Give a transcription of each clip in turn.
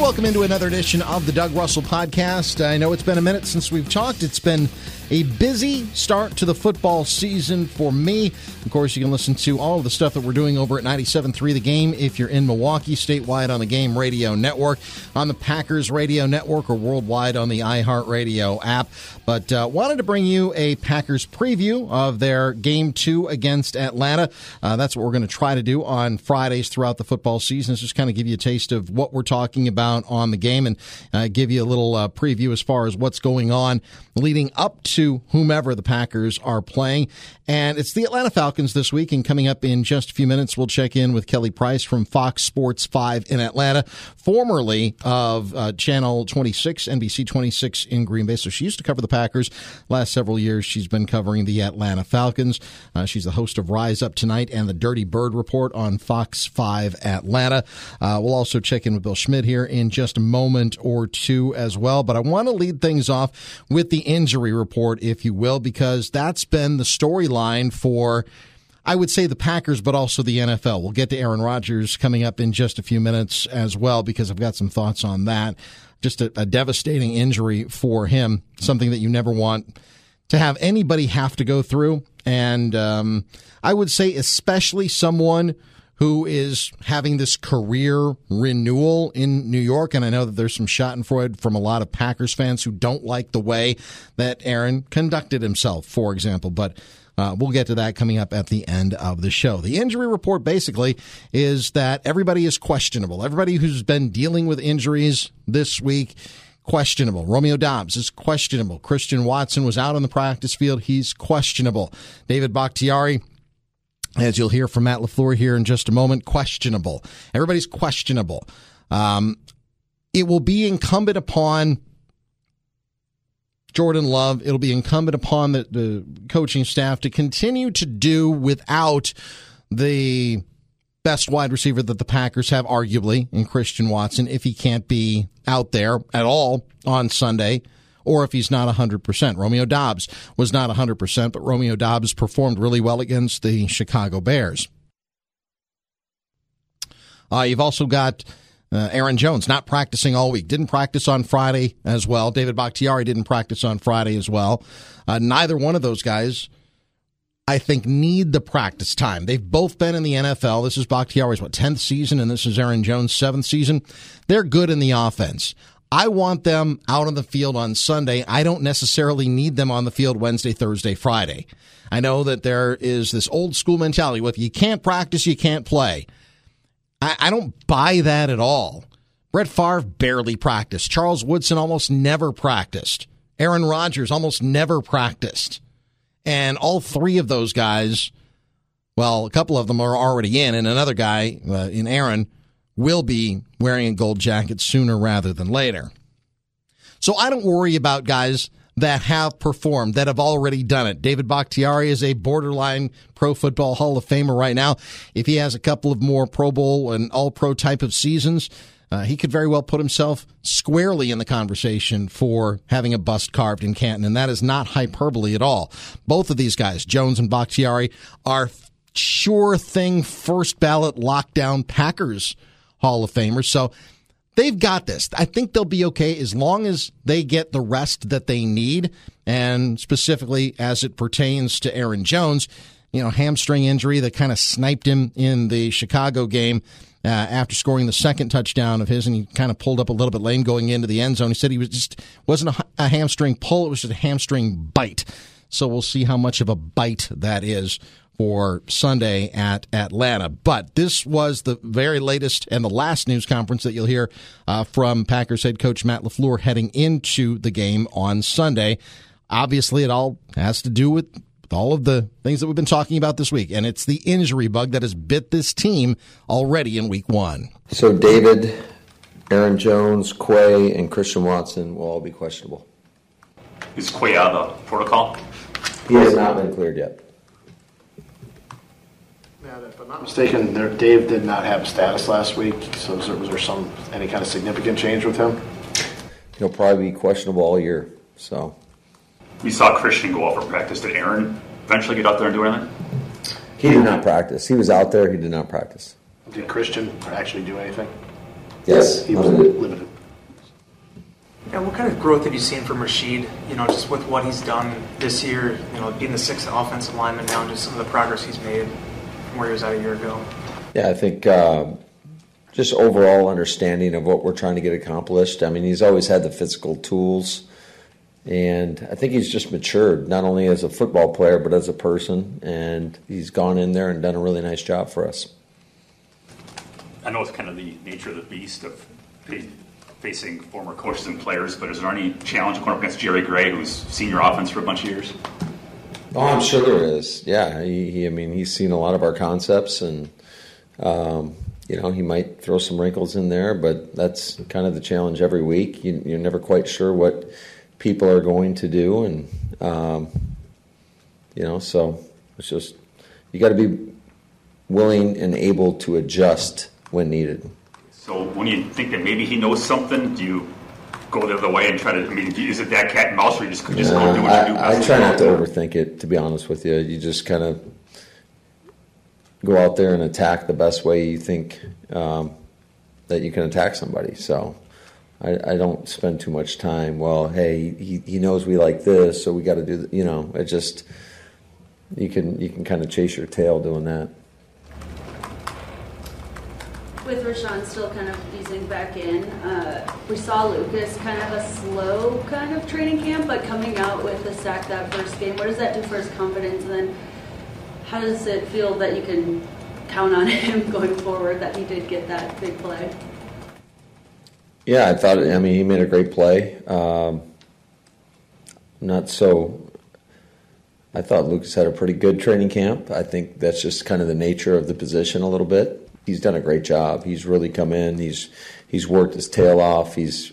welcome into another edition of the Doug Russell Podcast. I know it's been a minute since we've talked. It's been a busy start to the football season for me. Of course, you can listen to all of the stuff that we're doing over at 97.3 The Game if you're in Milwaukee, statewide on the Game Radio Network, on the Packers Radio Network, or worldwide on the iHeartRadio app. But uh, wanted to bring you a Packers preview of their Game 2 against Atlanta. Uh, that's what we're going to try to do on Fridays throughout the football season. Just kind of give you a taste of what we're talking about on the game and uh, give you a little uh, preview as far as what's going on leading up to whomever the Packers are playing. And it's the Atlanta Falcons this week. And coming up in just a few minutes, we'll check in with Kelly Price from Fox Sports 5 in Atlanta, formerly of uh, Channel 26, NBC 26 in Green Bay. So she used to cover the Packers. Last several years, she's been covering the Atlanta Falcons. Uh, she's the host of Rise Up Tonight and the Dirty Bird Report on Fox 5 Atlanta. Uh, we'll also check in with Bill Schmid here in just a moment or two as well. But I want to lead things off with the injury report report, if you will, because that's been the storyline for. I would say the Packers, but also the NFL. We'll get to Aaron Rodgers coming up in just a few minutes as well, because I've got some thoughts on that. Just a, a devastating injury for him, something that you never want to have anybody have to go through. And um, I would say, especially someone who is having this career renewal in New York. And I know that there's some Schadenfreude from a lot of Packers fans who don't like the way that Aaron conducted himself, for example. But uh, we'll get to that coming up at the end of the show. The injury report basically is that everybody is questionable. Everybody who's been dealing with injuries this week questionable. Romeo Doubs is questionable. Christian Watson was out on the practice field. He's questionable. David Bakhtiari as you'll hear from Matt LaFleur here in just a moment, questionable. Everybody's questionable. Um, it will be incumbent upon Jordan Love. It'll be incumbent upon the, the coaching staff to continue to do without the best wide receiver that the Packers have, arguably, in Christian Watson, if he can't be out there at all on Sunday or if he's not 100%. Romeo Doubs was not 100%, but Romeo Doubs performed really well against the Chicago Bears. Uh, you've also got uh, Aaron Jones not practicing all week. Didn't practice on Friday as well. David Bakhtiari didn't practice on Friday as well. Uh, neither one of those guys, I think, need the practice time. They've both been in the NFL. This is Bakhtiari's, what, 10th season, and this is Aaron Jones' 7th season. They're good in the offense. I want them out on the field on Sunday. I don't necessarily need them on the field Wednesday, Thursday, Friday. I know that there is this old school mentality with you can't practice, you can't play. I, I don't buy that at all. Brett Favre barely practiced. Charles Woodson almost never practiced. Aaron Rodgers almost never practiced. And all three of those guys, well, a couple of them are already in, and another guy uh, in Aaron will be wearing a gold jacket sooner rather than later. So I don't worry about guys that have performed, that have already done it. David Bakhtiari is a borderline Pro Football Hall of Famer right now. If he has a couple of more Pro Bowl and All Pro type of seasons, uh, he could very well put himself squarely in the conversation for having a bust carved in Canton, and that is not hyperbole at all. Both of these guys, Jones and Bakhtiari, are sure thing first ballot lockdown Packers Hall of Famers. So they've got this. I think they'll be okay as long as they get the rest that they need. And specifically as it pertains to Aaron Jones, you know, hamstring injury that kind of sniped him in the Chicago game. Uh, after scoring the second touchdown of his, and he kind of pulled up a little bit lame going into the end zone. He said he was just wasn't a, a hamstring pull; it was just a hamstring bite. So we'll see how much of a bite that is for Sunday at Atlanta. But this was the very latest and the last news conference that you'll hear uh, from Packers head coach Matt LaFleur heading into the game on Sunday. Obviously, it all has to do with all of the things that we've been talking about this week, and it's the injury bug that has bit this team already in week one. So, David, Aaron Jones, Quay, and Christian Watson will all be questionable. Is Quay out of the protocol? He has not been cleared yet. If I'm not mistaken, there, Dave did not have status last week, so was there, was there some, any kind of significant change with him? He'll probably be questionable all year, so. We saw Christian go off for practice. Did Aaron eventually get out there and do anything? He did not practice. He was out there, he did not practice. Did Christian actually do anything? Yes. He was limited. limited. Yeah, what kind of growth have you seen from Rasheed? You know, just with what he's done this year, you know, being the sixth offensive lineman now, and just some of the progress he's made from where he was at a year ago. Yeah, I think um, just overall understanding of what we're trying to get accomplished. I mean, he's always had the physical tools, and I think he's just matured not only as a football player but as a person, and he's gone in there and done a really nice job for us. I know it's kind of the nature of the beast of facing former coaches and players, but is there any challenge going up against Jerry Gray, who's seen your offense for a bunch of years? Oh, I'm sure there is. Yeah, he, he I mean, he's seen a lot of our concepts, and um, you know, he might throw some wrinkles in there, but that's kind of the challenge every week. You, are never quite sure what people are going to do, and um, you know, so it's just you got to be willing and able to adjust when needed. So when you think that maybe he knows something, do you go the other way and try to? I mean, is it that cat and mouse, or you just just go do what I, you do? I try not to overthink it. To be honest with you, you just kind of go out there and attack the best way you think um, that you can attack somebody. So. I, I, don't spend too much time. Well, hey, he, he knows we like this, so we got to do. The, you know, it just you can you can kind of chase your tail doing that with Rashan still kind of easing back in, uh, we saw Lukas kind of a slow kind of training camp, but coming out with the sack that first game. What does that do for his confidence? And then how does it feel that you can count on him going forward that he did get that big play? Yeah, I thought, I mean, he made a great play. Um, not so. I thought Lukas had a pretty good training camp. I think that's just kind of the nature of the position a little bit he's done a great job. He's really come in. He's he's worked his tail off. He's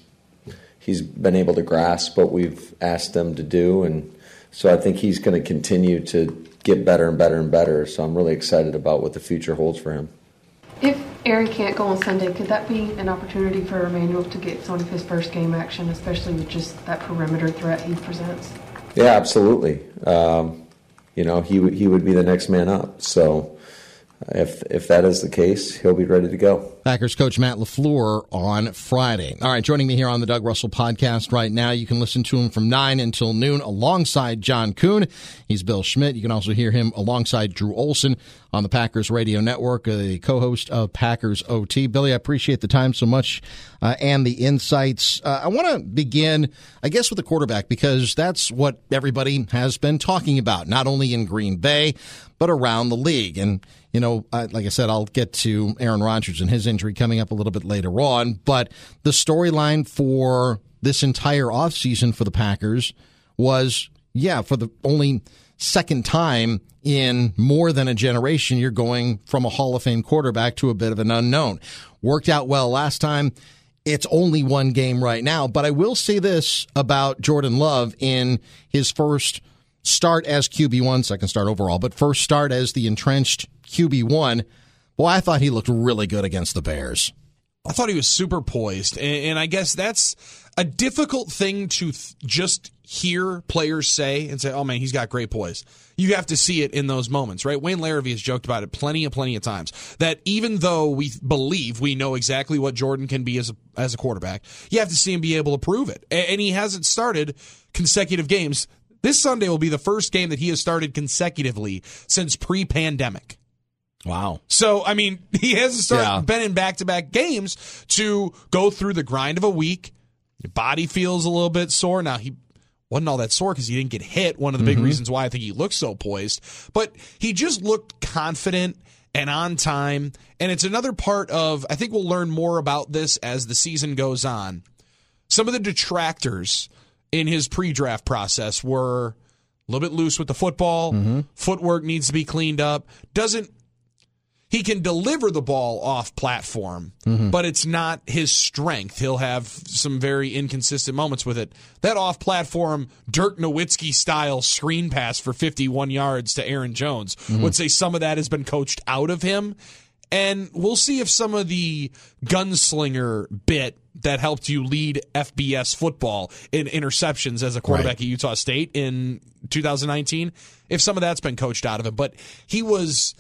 he's been able to grasp what we've asked him to do, and so I think he's going to continue to get better and better and better. So I'm really excited about what the future holds for him. If Aaron can't go on Sunday, could that be an opportunity for Emmanuel to get some of his first game action, especially with just that perimeter threat he presents? Yeah, absolutely. Um, you know, he he would be the next man up. So if if that is the case, he'll be ready to go. Packers coach Matt LaFleur on Friday. All right, joining me here on the Doug Russell podcast right now. You can listen to him from 9 until noon alongside John Kuhn. He's Bill Schmid. You can also hear him alongside Drew Olson on the Packers Radio Network, a co-host of Packers OT. Billy, I appreciate the time so much uh, and the insights. Uh, I want to begin, I guess, with the quarterback because that's what everybody has been talking about, not only in Green Bay, but around the league. And you know, like I said, I'll get to Aaron Rodgers and his injury coming up a little bit later on. But the storyline for this entire offseason for the Packers was, yeah, for the only second time in more than a generation, you're going from a Hall of Fame quarterback to a bit of an unknown. Worked out well last time. It's only one game right now. But I will say this about Jordan Love in his first start as QB1, second start overall, but first start as the entrenched QB1. Boy, I thought he looked really good against the Bears. I thought he was super poised. And, I guess that's a difficult thing to th- just hear players say and say, oh man, he's got great poise. You have to see it in those moments, right? Wayne Larrivee has joked about it plenty and plenty of times that even though we believe we know exactly what Jordan can be as a, as a quarterback, you have to see him be able to prove it. And he hasn't started consecutive games this Sunday will be the first game that he has started consecutively since pre pandemic. Wow. So, I mean, he hasn't started, yeah. been in back to back games to go through the grind of a week. Your body feels a little bit sore. Now, he wasn't all that sore because he didn't get hit. One of the big mm-hmm. reasons why I think he looked so poised. But he just looked confident and on time. And it's another part of, I think we'll learn more about this as the season goes on. Some of the detractors in his pre-draft process were a little bit loose with the football. Mm-hmm. Footwork needs to be cleaned up. Doesn't he can deliver the ball off platform, mm-hmm. but it's not his strength. He'll have some very inconsistent moments with it. That off platform Dirk Nowitzki style screen pass for 51 yards to Aaron Jones mm-hmm. would say some of that has been coached out of him. And we'll see if some of the gunslinger bit that helped you lead FBS football in interceptions as a quarterback right. at Utah State in 2019. If some of that's been coached out of him, but he was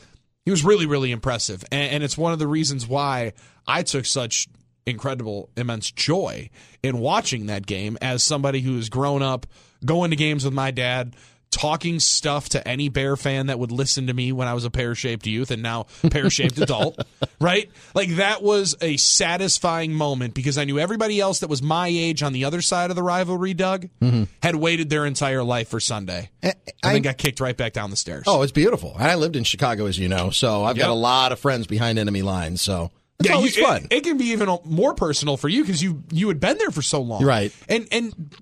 he was really really impressive, and, and it's one of the reasons why I took such incredible, immense joy in watching that game as somebody who's grown up going to games with my dad, talking stuff to any Bear fan that would listen to me when I was a pear shaped youth and now pear shaped adult, right? Like that was a satisfying moment because I knew everybody else that was my age on the other side of the rivalry, Doug, mm-hmm. had waited their entire life for Sunday. I, I, then got kicked right back down the stairs. Oh, it's beautiful. And I lived in Chicago, as you know, so I've yep. got a lot of friends behind enemy lines. So it's yeah, you, fun. It, it, can be even more personal for you because you you had been there for so long, right? And and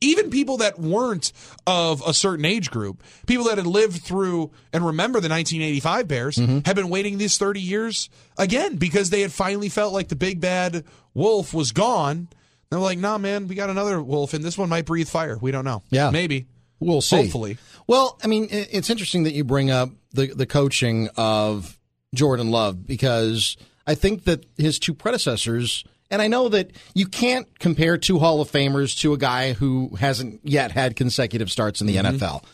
even people that weren't of a certain age group, people that had lived through and remember the 1985 Bears, mm-hmm. have been waiting these 30 years again because they had finally felt like the big bad wolf was gone. They're like, nah, man, we got another wolf, and this one might breathe fire. We don't know. Yeah. Maybe. We'll see. Hopefully. Well, I mean, it's interesting that you bring up the, the coaching of Jordan Love because I think that his two predecessors – and I know that you can't compare two Hall of Famers to a guy who hasn't yet had consecutive starts in the mm-hmm. NFL.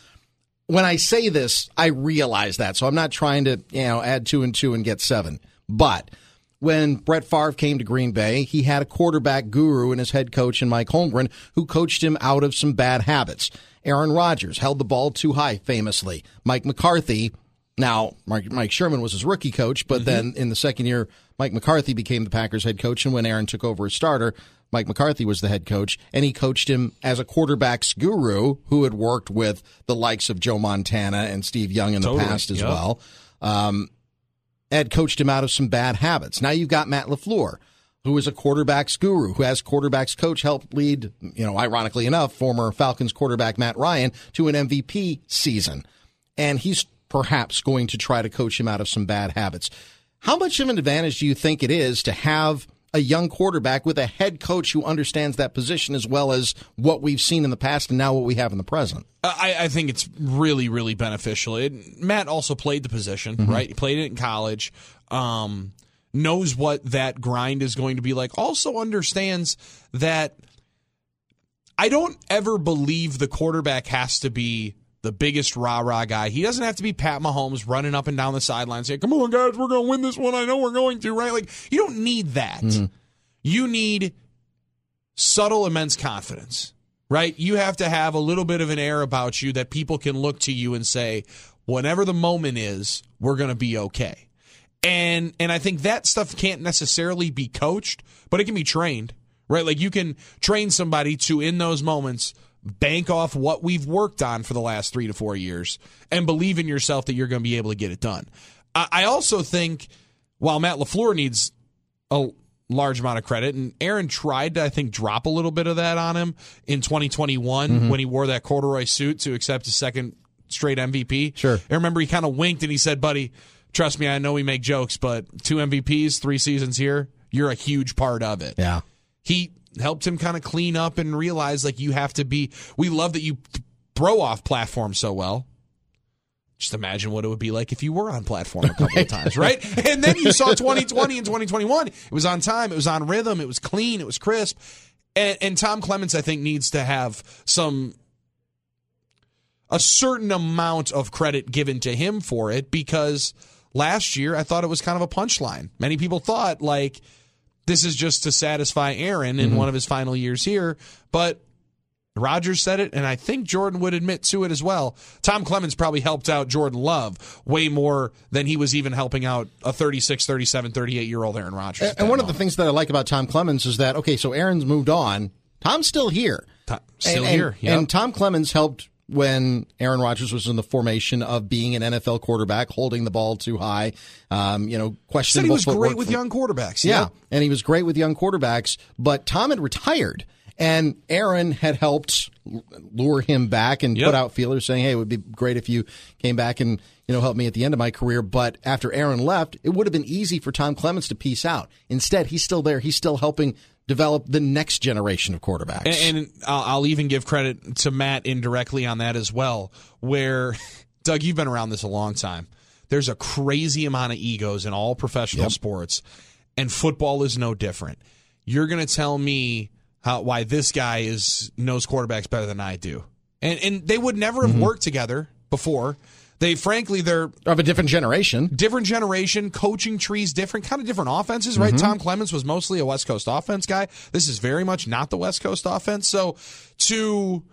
When I say this, I realize that. So I'm not trying to, you know, add two and two and get seven. But when Brett Favre came to Green Bay, he had a quarterback guru in his head coach and Mike Holmgren who coached him out of some bad habits. Aaron Rodgers held the ball too high famously. Mike McCarthy now, Mike, Sherman was his rookie coach, but mm-hmm. then in the second year, Mike McCarthy became the Packers head coach. And when Aaron took over as starter, Mike McCarthy was the head coach, and he coached him as a quarterback's guru who had worked with the likes of Joe Montana and Steve Young in the totally. past as well. Um, Ed coached him out of some bad habits. Now you've got Matt LaFleur, who is a quarterback's guru, who has quarterback's coach help lead, you know, ironically enough, former Falcons quarterback Matt Ryan to an MVP season. And he's perhaps going to try to coach him out of some bad habits. How much of an advantage do you think it is to have a young quarterback with a head coach who understands that position as well as what we've seen in the past and now what we have in the present? I, I think it's really, really beneficial. It, Matt also played the position, mm-hmm. right? He played it in college. Um, knows what that grind is going to be like. Also understands that I don't ever believe the quarterback has to be the biggest rah rah guy. He doesn't have to be Pat Mahomes running up and down the sidelines saying, Come on, guys, we're going to win this one. I know we're going to, right? Like, you don't need that. Mm-hmm. You need subtle, immense confidence, right? You have to have a little bit of an air about you that people can look to you and say, Whenever the moment is, we're going to be okay. And and I think that stuff can't necessarily be coached, but it can be trained, right? Like you can train somebody to in those moments bank off what we've worked on for the last three to four years and believe in yourself that you're going to be able to get it done. I also think while Matt LaFleur needs a large amount of credit, and Aaron tried to, I think, drop a little bit of that on him in 2021 mm-hmm. when he wore that corduroy suit to accept his second straight MVP. Sure. I remember he kind of winked and he said, buddy, trust me, I know we make jokes, but two MVPs, three seasons here, you're a huge part of it. Yeah. He helped him kind of clean up and realize like you have to be. We love that you throw off platform so well. Just imagine what it would be like if you were on platform a couple of times, right? And then you saw 2020 and 2021. It was on time, it was on rhythm, it was clean, it was crisp. And, and Tom Clements, I think, needs to have some a certain amount of credit given to him for it because last year I thought it was kind of a punchline. Many people thought like this is just to satisfy Aaron in mm-hmm. one of his final years here. But Rodgers said it, and I think Jordan would admit to it as well. Tom Clements probably helped out Jordan Love way more than he was even helping out a 36, 37, 38 year old Aaron Rodgers. And, and one moment. of the things that I like about Tom Clements is that, okay, so Aaron's moved on. Tom's still here. Tom, still and, here. Yep. And Tom Clements helped when Aaron Rodgers was in the formation of being an NFL quarterback, holding the ball too high, um, you know, questionable. He was great with young quarterbacks. Yeah. yeah, and he was great with young quarterbacks. But Tom had retired, and Aaron had helped lure him back and yep. put out feelers saying, "Hey, it would be great if you came back and you know help me at the end of my career." But after Aaron left, it would have been easy for Tom Clements to piece out. Instead, he's still there. He's still helping develop the next generation of quarterbacks. And, and I'll, I'll, even give credit to Matt indirectly on that as well, where, Doug, you've been around this a long time. There's a crazy amount of egos in all professional yep. sports, and football is no different. You're going to tell me how why this guy is knows quarterbacks better than I do. And and they would never have mm-hmm. worked together before They frankly they're of a different generation. different generation, coaching trees different, kind of different offenses, right? Mm-hmm. Tom Clements was mostly a West Coast offense guy. This is very much not the West Coast offense. So to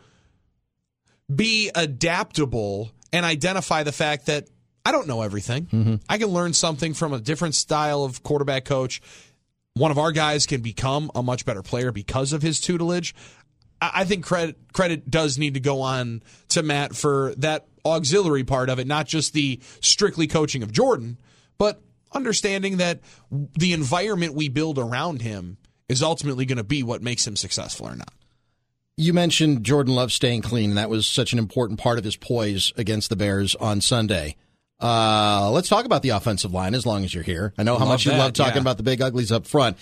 be adaptable and identify the fact that I don't know everything. Mm-hmm. I can learn something from a different style of quarterback coach. One of our guys can become a much better player because of his tutelage. I think credit credit does need to go on to Matt for that auxiliary part of it, not just the strictly coaching of Jordan, but understanding that the environment we build around him is ultimately going to be what makes him successful or not. You mentioned Jordan Love staying clean, and that was such an important part of his poise against the Bears on Sunday. Uh, let's talk about the offensive line as long as you're here. I know how Love much you that, love talking yeah. about the big uglies up front.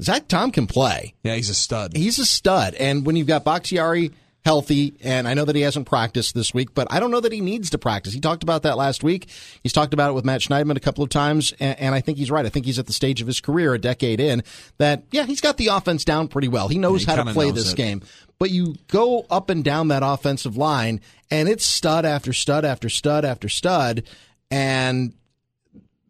Zach Tom can play. Yeah, he's a stud. He's a stud. And when you've got Bakhtiari healthy, and I know that he hasn't practiced this week, but I don't know that he needs to practice. He talked about that last week. He's talked about it with Matt Schneidman a couple of times, and, and I think he's right. I think he's at the stage of his career, a decade in, that, yeah, he's got the offense down pretty well. He knows Yeah, he how to play this it. game. But you go up and down that offensive line, and it's stud after stud after stud after stud, and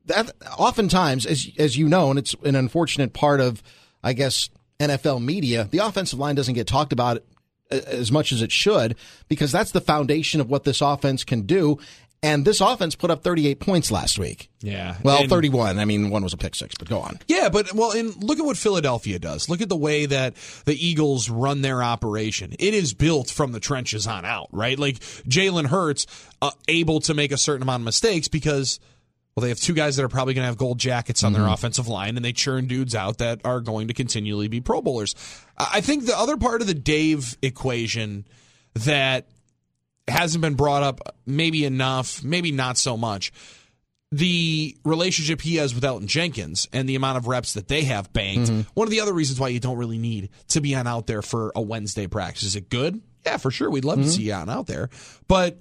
that oftentimes, as as you know, and it's an unfortunate part of, I guess, NFL media, the offensive line doesn't get talked about as much as it should because that's the foundation of what this offense can do. And this offense put up 38 points last week. Yeah. Well, And- 31. I mean, one was a pick six, but go on. Yeah, but well, and look at what Philadelphia does. Look at the way that the Eagles run their operation. It is built from the trenches on out, right? Like Jalen Hurts uh, able to make a certain amount of mistakes because. Well, they have two guys that are probably going to have gold jackets on their mm-hmm. offensive line, and they churn dudes out that are going to continually be Pro Bowlers. I think the other part of the Dave equation that hasn't been brought up maybe enough, maybe not so much. The relationship he has with Elgton Jenkins and the amount of reps that they have banked. Mm-hmm. One of the other reasons why you don't really need to be on out there for a Wednesday practice. Is it good? Yeah, for sure. We'd love to mm-hmm. see you on out there. But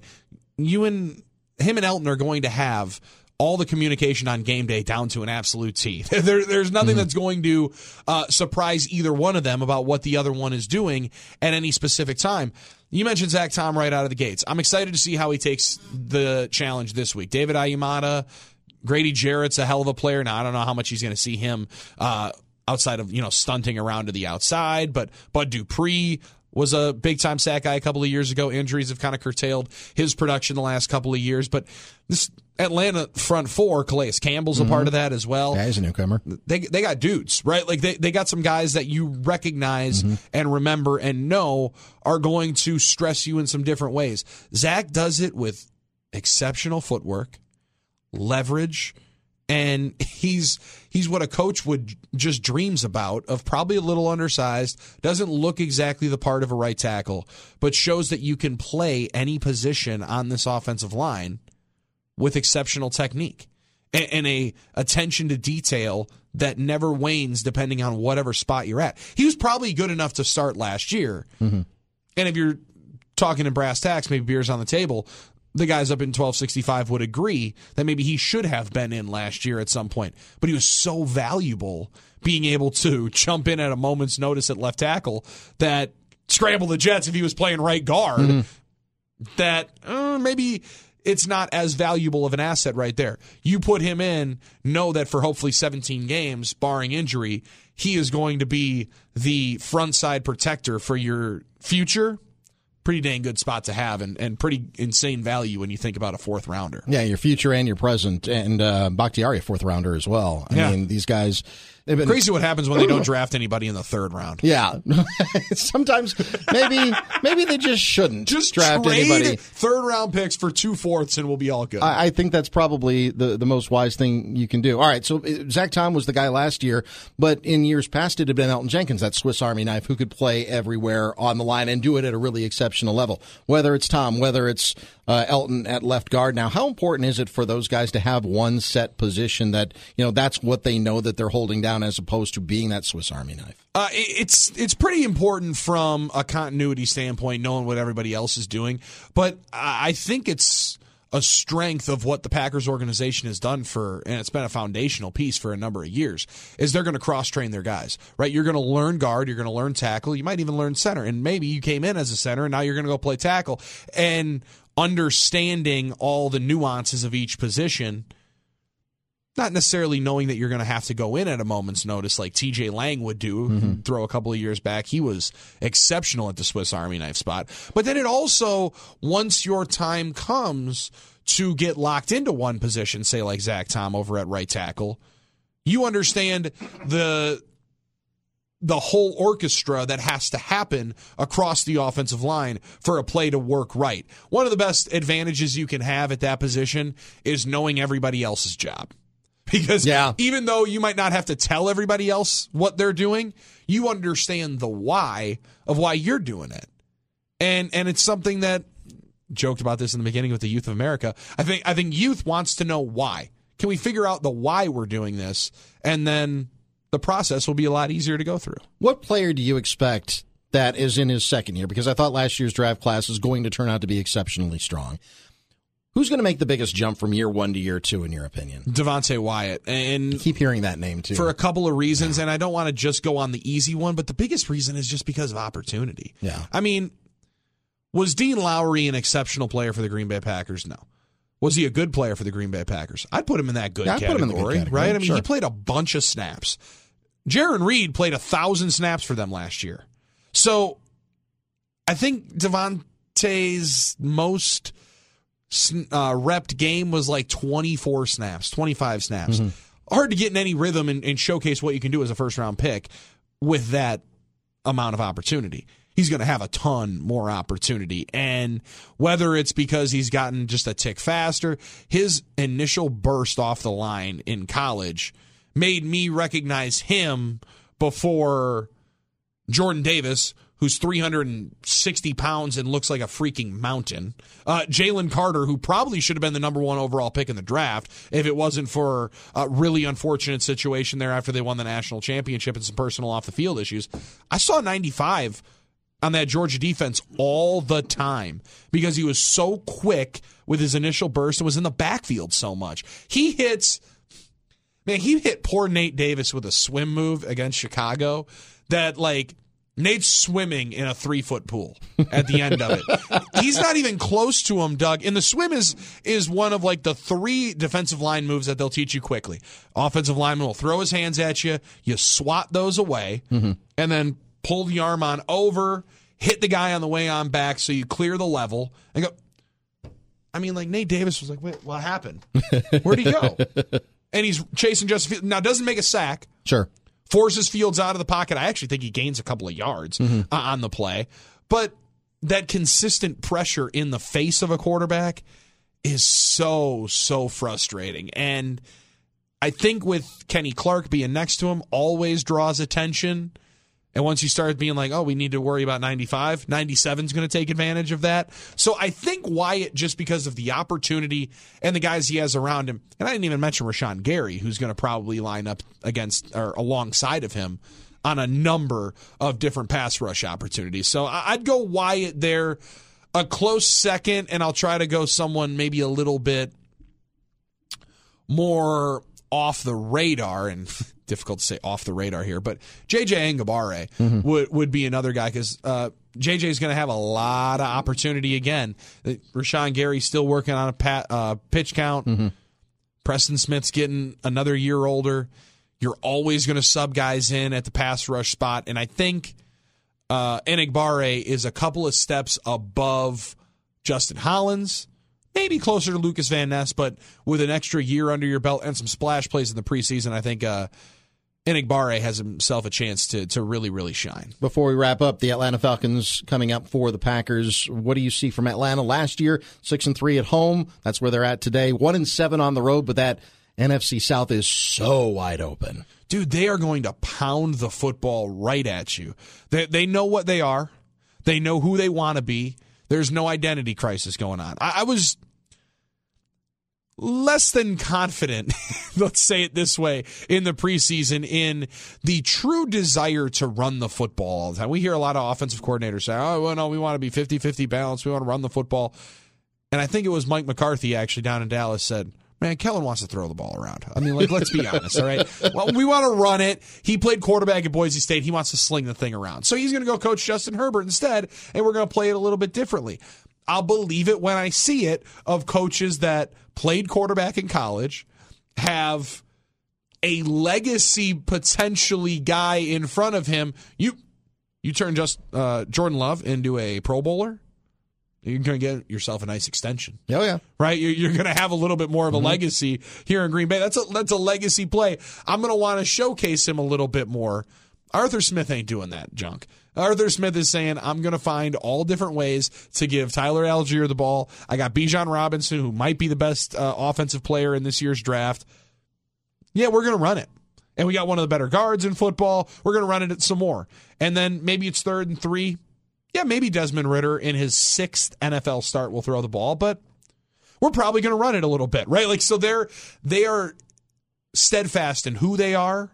you and him and Elgton are going to have all the communication on game day down to an absolute T. There, there's nothing that's going to uh, surprise either one of them about what the other one is doing at any specific time. You mentioned Zach Tom right out of the gates. I'm excited to see how he takes the challenge this week. David Onyemata, Grady Jarrett's a hell of a player. Now I don't know how much he's going to see him uh, outside of you know stunting around to the outside, but Bud Dupree was a big time sack guy a couple of years ago. Injuries have kind of curtailed his production the last couple of years, but this Atlanta front four, Calais Campbell's a part mm-hmm. of that as well Yeah, he's a newcomer. they they got dudes, right? Like they, they got some guys that you recognize mm-hmm. and remember and know are going to stress you in some different ways. Zach does it with exceptional footwork, leverage, and he's he's what a coach would just dreams about of probably a little undersized, doesn't look exactly the part of a right tackle, but shows that you can play any position on this offensive line with exceptional technique and, and a attention to detail that never wanes depending on whatever spot you're at. He was probably good enough to start last year. And if you're talking in brass tacks, maybe beers on the table, the guys up in 1265 would agree that maybe he should have been in last year at some point. But he was so valuable being able to jump in at a moment's notice at left tackle that scramble the Jets if he was playing right guard that uh, maybe it's not as valuable of an asset right there. You put him in, know that for hopefully 17 games, barring injury, he is going to be the front side protector for your future. Pretty dang good spot to have and, and pretty insane value when you think about a fourth rounder. Yeah, your future and your present, and uh, Bakhtiari, a fourth rounder as well. I Yeah. mean, these guys. They've been Crazy what happens when they don't draft anybody in the third round. Yeah, sometimes maybe maybe they just shouldn't Just draft anybody. third round picks for two fourths and we'll be all good. I, I think that's probably the, the most wise thing you can do. All right, so uh, Zach Tom was the guy last year, but in years past it had been Elgton Jenkins, that Swiss Army knife, who could play everywhere on the line and do it at a really exceptional level. Whether it's Tom, whether it's uh, Elgton at left guard. Now, how important is it for those guys to have one set position that you know that's what they know that they're holding down, as opposed to being that Swiss Army knife? Uh, it's it's pretty important from a continuity standpoint, knowing what everybody else is doing. But I think it's a strength of what the Packers organization has done for, and it's been a foundational piece for a number of years, is they're going to cross train their guys, right? You're going to learn guard, you're going to learn tackle, you might even learn center, and maybe you came in as a center and now you're going to go play tackle. And understanding all the nuances of each position not necessarily knowing that you're going to have to go in at a moment's notice like TJ Lang would do mm-hmm. throw a couple of years back. He was exceptional at the Swiss Army knife spot. But then it also, once your time comes to get locked into one position, say like Zach Tom over at right tackle, you understand the the whole orchestra that has to happen across the offensive line for a play to work right. One of the best advantages you can have at that position is knowing everybody else's job. because yeah. even though you might not have to tell everybody else what they're doing, you understand the why of why you're doing it. And and it's something that joked about this in the beginning with the youth of America. I think I think youth wants to know why. Can we figure out the why we're doing this and then the process will be a lot easier to go through. What player do you expect that is in his second year because I thought last year's draft class is going to turn out to be exceptionally strong. Who's going to make the biggest jump from year one to year two, in your opinion? Devonte Wyatt, and I keep hearing that name too for a couple of reasons. Yeah. And I don't want to just go on the easy one, but the biggest reason is just because of opportunity. Yeah, I mean, was Dean Lowry an exceptional player for the Green Bay Packers? No. Was he a good player for the Green Bay Packers? I'd put him in that good, yeah, category, good category, right? I mean, sure. he played a bunch of snaps. Jarran Reed played a thousand snaps for them last year. So I think Devonte's most uh, repped game was like 24 snaps, 25 snaps. Mm-hmm. Hard to get in any rhythm and, and showcase what you can do as a first round pick with that amount of opportunity he's going to have a ton more opportunity. And whether it's because he's gotten just a tick faster, his initial burst off the line in college made me recognize him before Jordan Davis, who's 360 pounds and looks like a freaking mountain. Uh, Jalen Carter, who probably should have been the number one overall pick in the draft if it wasn't for a really unfortunate situation there after they won the national championship and some personal off the field issues. I saw 95 on that Georgia defense all the time because he was so quick with his initial burst and was in the backfield so much. He hits, man, he hit poor Nate Davis with a swim move against Chicago that, like, Nate's swimming in a three foot pool at the end of it. He's not even close to him, Doug. And the swim is is one of like the three defensive line moves that they'll teach you quickly. Offensive lineman will throw his hands at you, you swat those away, mm-hmm. and then pull the arm on over, hit the guy on the way on back so you clear the level and go. I mean, like Nate Davis was like, wait, what happened? Where'd he go? and he's chasing Justin Now doesn't make a sack. Sure forces Fields out of the pocket. I actually think he gains a couple of yards mm-hmm. uh, on the play. But that consistent pressure in the face of a quarterback is so, so frustrating. And I think with Kenny Clark being next to him always draws attention. And once you start being like, oh, we need to worry about 95, 97 is going to take advantage of that. So I think Wyatt, just because of the opportunity and the guys he has around him, and I didn't even mention Rashan Gary, who's going to probably line up against or alongside of him on a number of different pass rush opportunities. So I'd go Wyatt there, a close second, and I'll try to go someone maybe a little bit more off the radar and difficult to say off the radar here, but JJ Enagbare mm-hmm. would would be another guy because uh, JJ is going to have a lot of opportunity again. Rashan Gary's still working on a pat, uh, pitch count. Mm-hmm. Preston Smith's getting another year older. You're always going to sub guys in at the pass rush spot, and I think uh, is a couple of steps above Justin Hollins maybe closer to Lukas Van Ness, but with an extra year under your belt and some splash plays in the preseason, I think uh, Enagbare has himself a chance to to really really shine. Before we wrap up, the Atlanta Falcons coming up for the Packers. What do you see from Atlanta last year? Six and three at home. That's where they're at today. One and seven on the road, but that NFC South is so wide open. Dude, they are going to pound the football right at you. They they know what they are. They know who they want to be. There's no identity crisis going on. I, I was less than confident, let's say it this way, in the preseason in the true desire to run the football all the time. We hear a lot of offensive coordinators say, oh, well, no, we want to be 50 50 balanced. We want to run the football. And I think it was Mike McCarthy actually down in Dallas said, Man, Kellen wants to throw the ball around. I mean, like, let's be honest, all right? Well, we want to run it. He played quarterback at Boise State. He wants to sling the thing around. So he's going to go coach Justin Herbert instead, and we're going to play it a little bit differently. I'll believe it when I see it of coaches that played quarterback in college, have a legacy potentially guy in front of him. You you turn just uh, Jordan Love into a Pro Bowler, you're going to get yourself a nice extension. Oh yeah, right. You're, you're going to have a little bit more of a mm-hmm. legacy here in Green Bay. That's a that's a legacy play. I'm going to want to showcase him a little bit more. Arthur Smith ain't doing that junk. Arthur Smith is saying, I'm going to find all different ways to give Tyler Allgeier the ball. I got Bijan Robinson, who might be the best uh, offensive player in this year's draft. Yeah, we're going to run it. And we got one of the better guards in football. We're going to run it some more. And then maybe it's third and three. Yeah, maybe Desmond Ridder in his sixth NFL start will throw the ball, but we're probably going to run it a little bit, right? Like, so they're, they are steadfast in who they are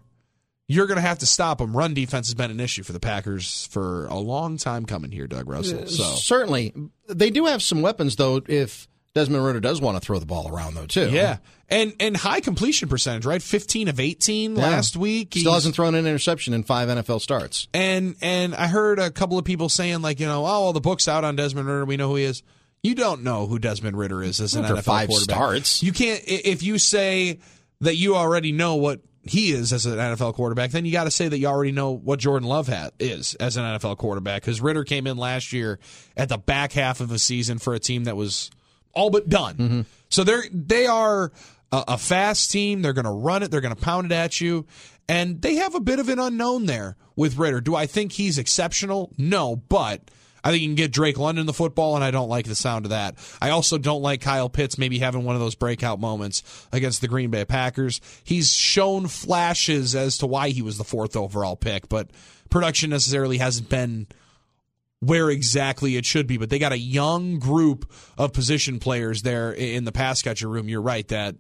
you're going to have to stop them. Run defense has been an issue for the Packers for a long time coming here, Doug Russell. Uh, so certainly, they do have some weapons though. If Desmond Ridder does want to throw the ball around though, too. Yeah, and and high completion percentage, right? Fifteen of eighteen yeah. last week. Still hasn't thrown an interception in five NFL starts. And and I heard a couple of people saying like, you know, oh, well, the book's out on Desmond Ridder. We know who he is. You don't know who Desmond Ridder is as an After NFL five quarterback. Starts. You can't if you say that you already know what he is as an NFL quarterback, then you got to say that you already know what Jordan Love ha- is as an NFL quarterback because Ridder came in last year at the back half of a season for a team that was all but done. Mm-hmm. So they're they are a, a fast team. They're going to run it. They're going to pound it at you, and they have a bit of an unknown there with Ridder. Do I think he's exceptional? No, but I think you can get Drake London the football, and I don't like the sound of that. I also don't like Kyle Pitts maybe having one of those breakout moments against the Green Bay Packers. He's shown flashes as to why he was the fourth overall pick, but production necessarily hasn't been where exactly it should be. But they got a young group of position players there in the pass catcher room. You're right that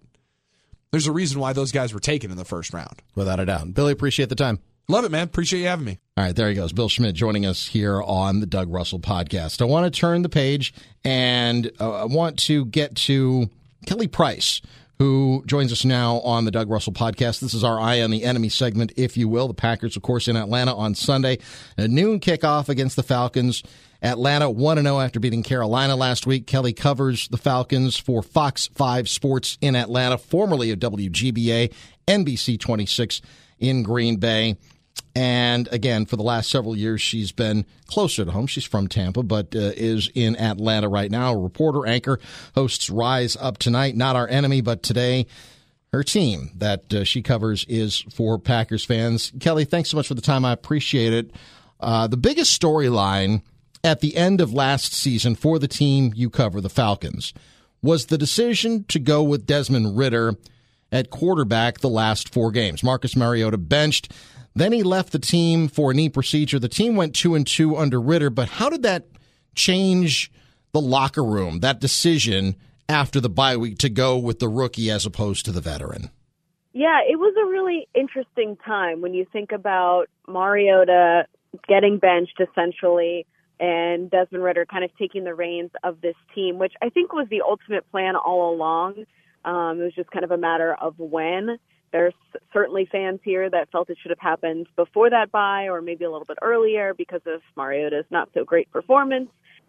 there's a reason why those guys were taken in the first round. Without a doubt. Billy, appreciate the time. Love it, man. Appreciate you having me. All right, there he goes. Bill Schmid joining us here on the Doug Russell podcast. I want to turn the page and uh, I want to get to Kelly Price, who joins us now on the Doug Russell podcast. This is our Eye on the Enemy segment, if you will. The Packers, of course, in Atlanta on Sunday. A noon kickoff against the Falcons. Atlanta 1 0 after beating Carolina last week. Kelly covers the Falcons for Fox 5 Sports in Atlanta, formerly of WGBA, NBC 26 in Green Bay. And again, for the last several years, she's been closer to home. She's from Tampa, but uh, is in Atlanta right now. Reporter, anchor, hosts Rise Up Tonight. Not our enemy, but today, her team that uh, she covers is for Packers fans. Kelly, thanks so much for the time. I appreciate it. Uh, the biggest storyline at the end of last season for the team you cover, the Falcons, was the decision to go with Desmond Ridder at quarterback the last four games. Marcus Mariota benched. Then he left the team for a knee procedure. The team went two and two under Ridder, but how did that change the locker room, that decision after the bye week to go with the rookie as opposed to the veteran? Yeah, it was a really interesting time when you think about Mariota getting benched essentially and Desmond Ridder kind of taking the reins of this team, which I think was the ultimate plan all along. Um, it was just kind of a matter of when. There's certainly fans here that felt it should have happened before that buy or maybe a little bit earlier because of Mariota's not so great performance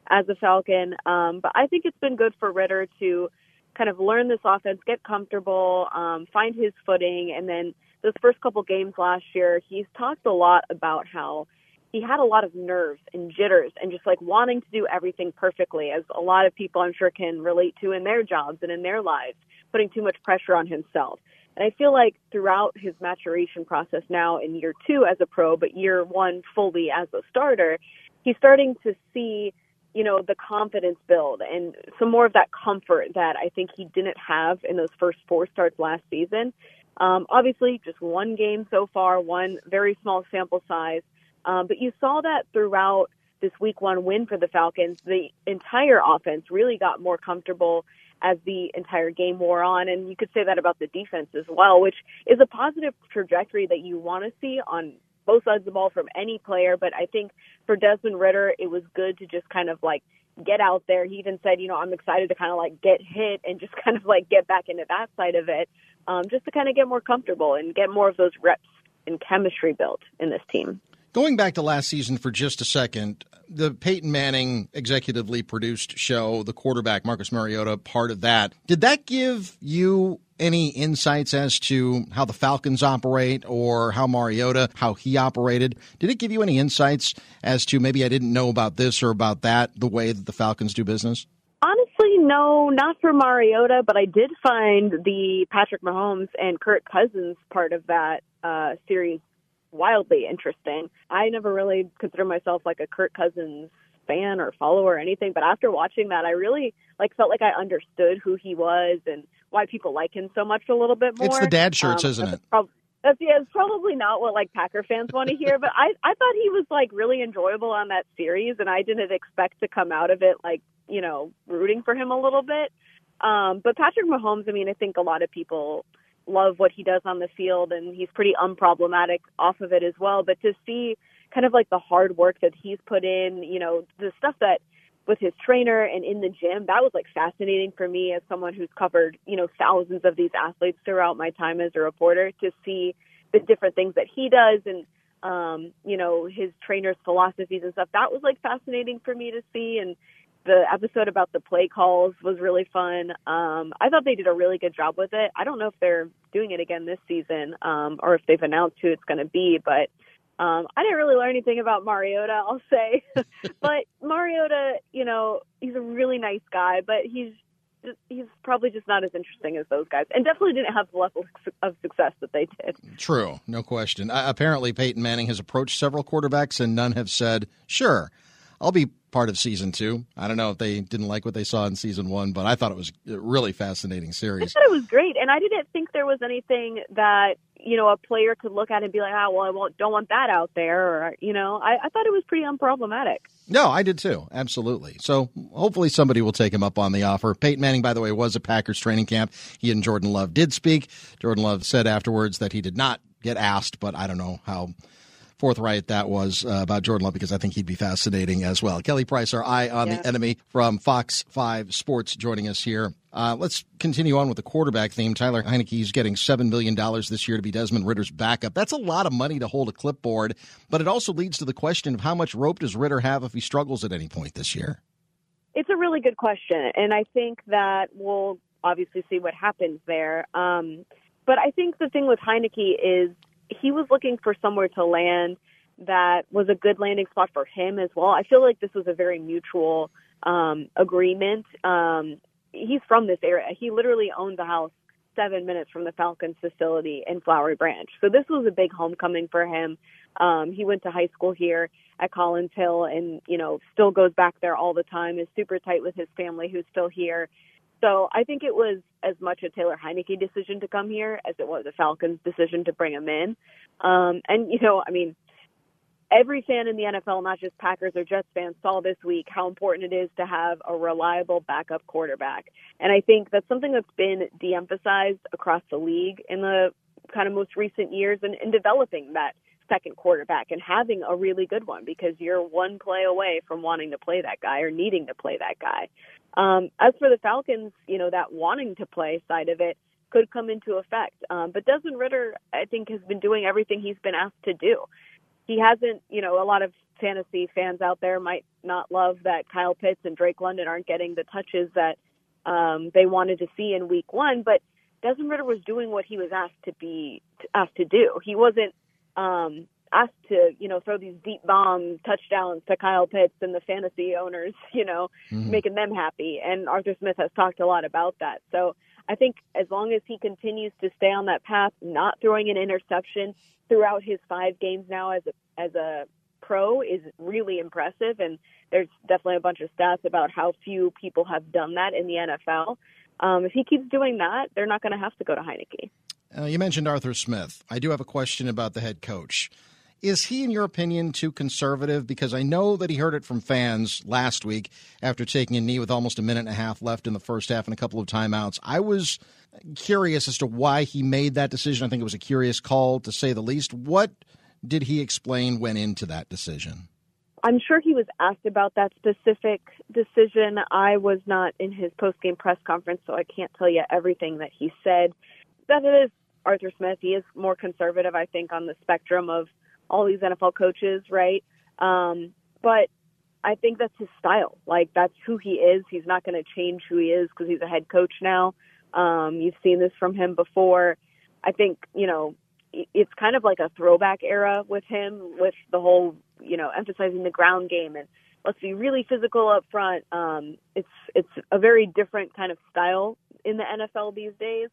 as a Falcon. Um, but I think it's been good for Ridder to kind of learn this offense, get comfortable, um, find his footing. And then those first couple games last year, he's talked a lot about how he had a lot of nerves and jitters and just like wanting to do everything perfectly, as a lot of people I'm sure can relate to in their jobs and in their lives, putting too much pressure on himself. And I feel like throughout his maturation process now in year two as a pro, but year one fully as a starter, he's starting to see, you know, the confidence build and some more of that comfort that I think he didn't have in those first four starts last season. Um, obviously, just one game so far, one very small sample size. Um, but you saw that throughout this week one win for the Falcons. The entire offense really got more comfortable as the entire game wore on. And you could say that about the defense as well, which is a positive trajectory that you want to see on both sides of the ball from any player. But I think for Desmond Ridder, it was good to just kind of like get out there. He even said, you know, I'm excited to kind of like get hit and just kind of like get back into that side of it, um, just to kind of get more comfortable and get more of those reps and chemistry built in this team. Going back to last season for just a second, the Peyton Manning executively produced show, the quarterback Marcus Mariota, part of that. Did that give you any insights as to how the Falcons operate or how Mariota, how he operated? Did it give you any insights as to maybe I didn't know about this or about that, the way that the Falcons do business? Honestly, no, not for Mariota, but I did find the Patrick Mahomes and Kirk Cousins part of that uh, series wildly interesting. I never really consider myself like a Kirk Cousins fan or follower or anything, but after watching that, I really like felt like I understood who he was and why people like him so much a little bit more. It's the dad shirts, um, isn't it? Prob- that's yeah, it's probably not what like Packer fans want to hear, but I I thought he was like really enjoyable on that series, and I didn't expect to come out of it like you know rooting for him a little bit. Um, but Patrick Mahomes, I mean, I think a lot of people love what he does on the field, and he's pretty unproblematic off of it as well. But to see kind of like the hard work that he's put in, you know, the stuff that with his trainer and in the gym, that was like fascinating for me as someone who's covered, you know, thousands of these athletes throughout my time as a reporter to see the different things that he does and um, you know, his trainer's philosophies and stuff. That was like fascinating for me to see and the episode about the play calls was really fun. Um, I thought they did a really good job with it. I don't know if they're doing it again this season um, or if they've announced who it's going to be, but um, I didn't really learn anything about Mariota, I'll say. but Mariota, you know, he's a really nice guy, but he's he's probably just not as interesting as those guys, and definitely didn't have the level of success that they did. True, no question. Uh, apparently, Peyton Manning has approached several quarterbacks, and none have said, "Sure, I'll be part of season two. I don't know if they didn't like what they saw in season one, but I thought it was a really fascinating series. I thought it was great, and I didn't think there was anything that you know a player could look at and be like, "Ah, oh, well, I won't, don't want that out there," or you know, I, I thought it was pretty unproblematic. No, I did too. Absolutely. So hopefully somebody will take him up on the offer. Peyton Manning, by the way, was a Packers training camp. He and Jordan Love did speak. Jordan Love said afterwards that he did not get asked, but I don't know how forthright that was uh, about Jordan Love because I think he'd be fascinating as well. Kelly Price, our eye on the enemy from Fox 5 Sports, joining us here. Uh, let's continue on with the quarterback theme. Taylor Heinicke is getting $7 million this year to be Desmond Ridder's backup. That's a lot of money to hold a clipboard, but it also leads to the question of how much rope does Ridder have if he struggles at any point this year? It's a really good question, and I think that we'll obviously see what happens there. Um, but I think the thing with Heinicke is he was looking for somewhere to land that was a good landing spot for him as well. I feel like this was a very mutual um, agreement. Um, he's from this area. He literally owns a house seven minutes from the Falcons facility in Flowery Branch. So this was a big homecoming for him. Um, he went to high school here at Collins Hill and, you know, still goes back there all the time, is super tight with his family who's still here. So I think it was as much a Taylor Heinicke decision to come here as it was a Falcons decision to bring him in. Um, and you know, I mean, every fan in the NFL, not just Packers or Jets fans, saw this week how important it is to have a reliable backup quarterback. And I think that's something that's been de-emphasized across the league in the kind of most recent years and in, in developing that second quarterback and having a really good one because you're one play away from wanting to play that guy or needing to play that guy. Um, as for the Falcons, you know, that wanting to play side of it could come into effect. Um, but Desmond Ridder, I think, has been doing everything he's been asked to do. He hasn't, you know, a lot of fantasy fans out there might not love that Kyle Pitts and Drake London aren't getting the touches that um, they wanted to see in week one, but Desmond Ridder was doing what he was asked to be asked to do. He wasn't um, asked to, you know, throw these deep bomb touchdowns to Kyle Pitts and the fantasy owners, you know, mm-hmm. making them happy. And Arthur Smith has talked a lot about that. So I think as long as he continues to stay on that path, not throwing an interception throughout his five games now as a as a pro is really impressive. And there's definitely a bunch of stats about how few people have done that in the NFL. Um, if he keeps doing that, they're not going to have to go to Heinicke. Uh, you mentioned Arthur Smith. I do have a question about the head coach. Is he, in your opinion, too conservative? Because I know that he heard it from fans last week after taking a knee with almost a minute and a half left in the first half and a couple of timeouts. I was curious as to why he made that decision. I think it was a curious call, to say the least. What did he explain went into that decision? I'm sure he was asked about that specific decision. I was not in his post game press conference, so I can't tell you everything that he said. That is Arthur Smith. He is more conservative, I think, on the spectrum of all these NFL coaches, right? Um, but I think that's his style. Like that's who he is. He's not going to change who he is because he's a head coach now. Um, you've seen this from him before. I think you know it's kind of like a throwback era with him, with the whole you know emphasizing the ground game and let's be really physical up front. Um, it's it's a very different kind of style in the NFL these days.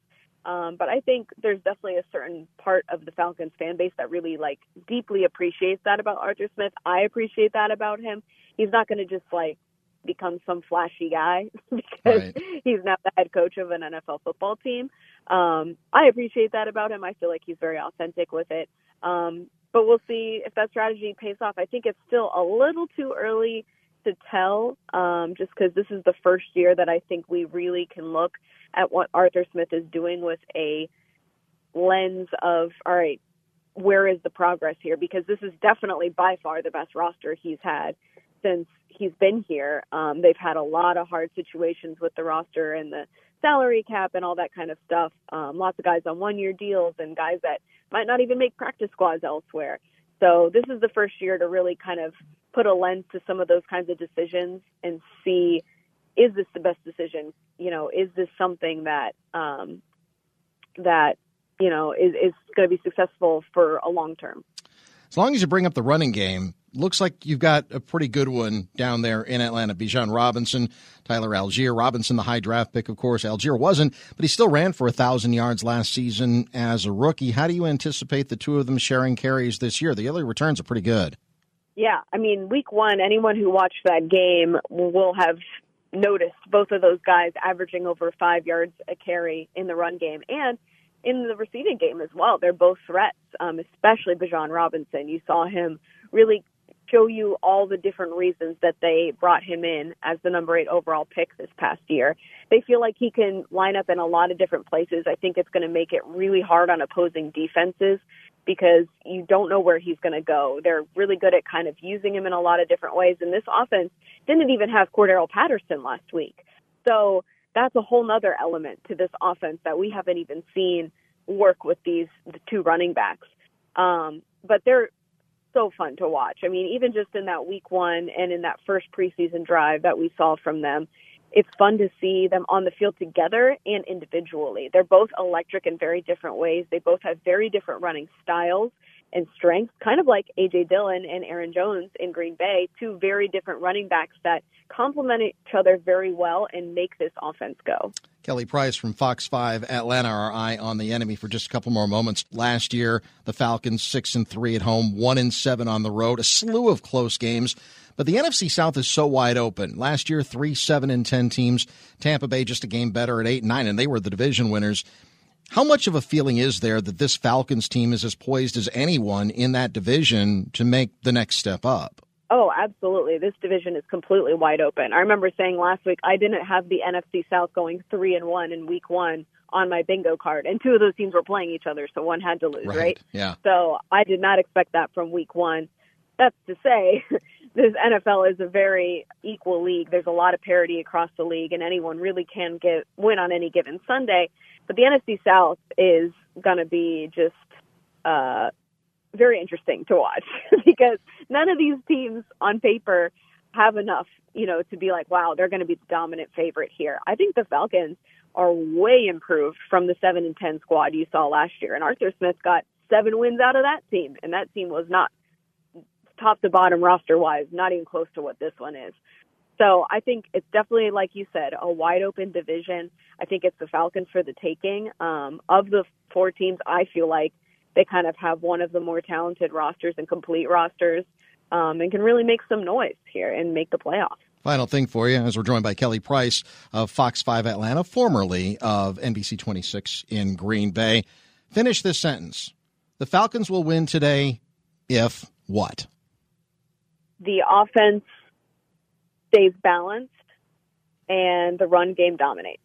Um, but I think there's definitely a certain part of the Falcons fan base that really like deeply appreciates that about Arthur Smith. I appreciate that about him. He's not going to just like become some flashy guy because right. he's not the head coach of an NFL football team. Um, I appreciate that about him. I feel like he's very authentic with it. Um, but we'll see if that strategy pays off. I think it's still a little too early to tell, um, just because this is the first year that I think we really can look at what Arthur Smith is doing with a lens of, all right, where is the progress here? Because this is definitely by far the best roster he's had since he's been here. Um, they've had a lot of hard situations with the roster and the salary cap and all that kind of stuff. Um, lots of guys on one year deals and guys that might not even make practice squads elsewhere. So this is the first year to really kind of put a lens to some of those kinds of decisions and see is this the best decision? You know, is this something that um, that you know is is going to be successful for a long term? As long as you bring up the running game, looks like you've got a pretty good one down there in Atlanta. Bijan Robinson, Tyler Allgeier. Robinson, the high draft pick, of course. Allgeier wasn't, but he still ran for a thousand yards last season as a rookie. How do you anticipate the two of them sharing carries this year? The early returns are pretty good. Yeah, I mean, week one, anyone who watched that game will have noticed both of those guys averaging over five yards a carry in the run game and in the receiving game as well. They're both threats, um, especially Bijan Robinson. You saw him really show you all the different reasons that they brought him in as the number eight overall pick this past year. They feel like he can line up in a lot of different places. I think it's going to make it really hard on opposing defenses because you don't know where he's going to go. They're really good at kind of using him in a lot of different ways. And this offense didn't even have Cordarrelle Patterson last week. So that's a whole nother element to this offense that we haven't even seen work with these the two running backs. Um, but they're so fun to watch. I mean, even just in that week one and in that first preseason drive that we saw from them, it's fun to see them on the field together and individually. They're both electric in very different ways. They both have very different running styles and strengths, kind of like AJ Dillon and Aaron Jones in Green Bay, two very different running backs that complement each other very well and make this offense go. Kelly Price from Fox 5 Atlanta, our eye on the enemy for just a couple more moments. Last year, the Falcons 6 and 3 at home, 1 and 7 on the road, a slew of close games. But the NFC South is so wide open. Last year, 3 7 and 10 teams. Tampa Bay just a game better at 8 and 9, and they were the division winners. How much of a feeling is there that this Falcons team is as poised as anyone in that division to make the next step up? Oh, absolutely. This division is completely wide open. I remember saying last week I didn't have the NFC South going 3 and 1 in week 1 on my bingo card and two of those teams were playing each other so one had to lose, right? right? Yeah. So, I did not expect that from week 1. That's to say this NFL is a very equal league. There's a lot of parity across the league and anyone really can get win on any given Sunday. But the NFC South is going to be just uh, very interesting to watch because none of these teams on paper have enough, you know, to be like, wow, they're going to be the dominant favorite here. I think the Falcons are way improved from the 7 and 10 squad you saw last year. And Arthur Smith got seven wins out of that team. And that team was not top to bottom roster wise, not even close to what this one is. So I think it's definitely, like you said, a wide open division. I think it's the Falcons for the taking. Um, of the four teams, I feel like they kind of have one of the more talented rosters and complete rosters um, and can really make some noise here and make the playoffs. Final thing for you, as we're joined by Kelly Price of Fox 5 Atlanta, formerly of NBC 26 in Green Bay. Finish this sentence. The Falcons will win today if what? The offense stays balanced and the run game dominates.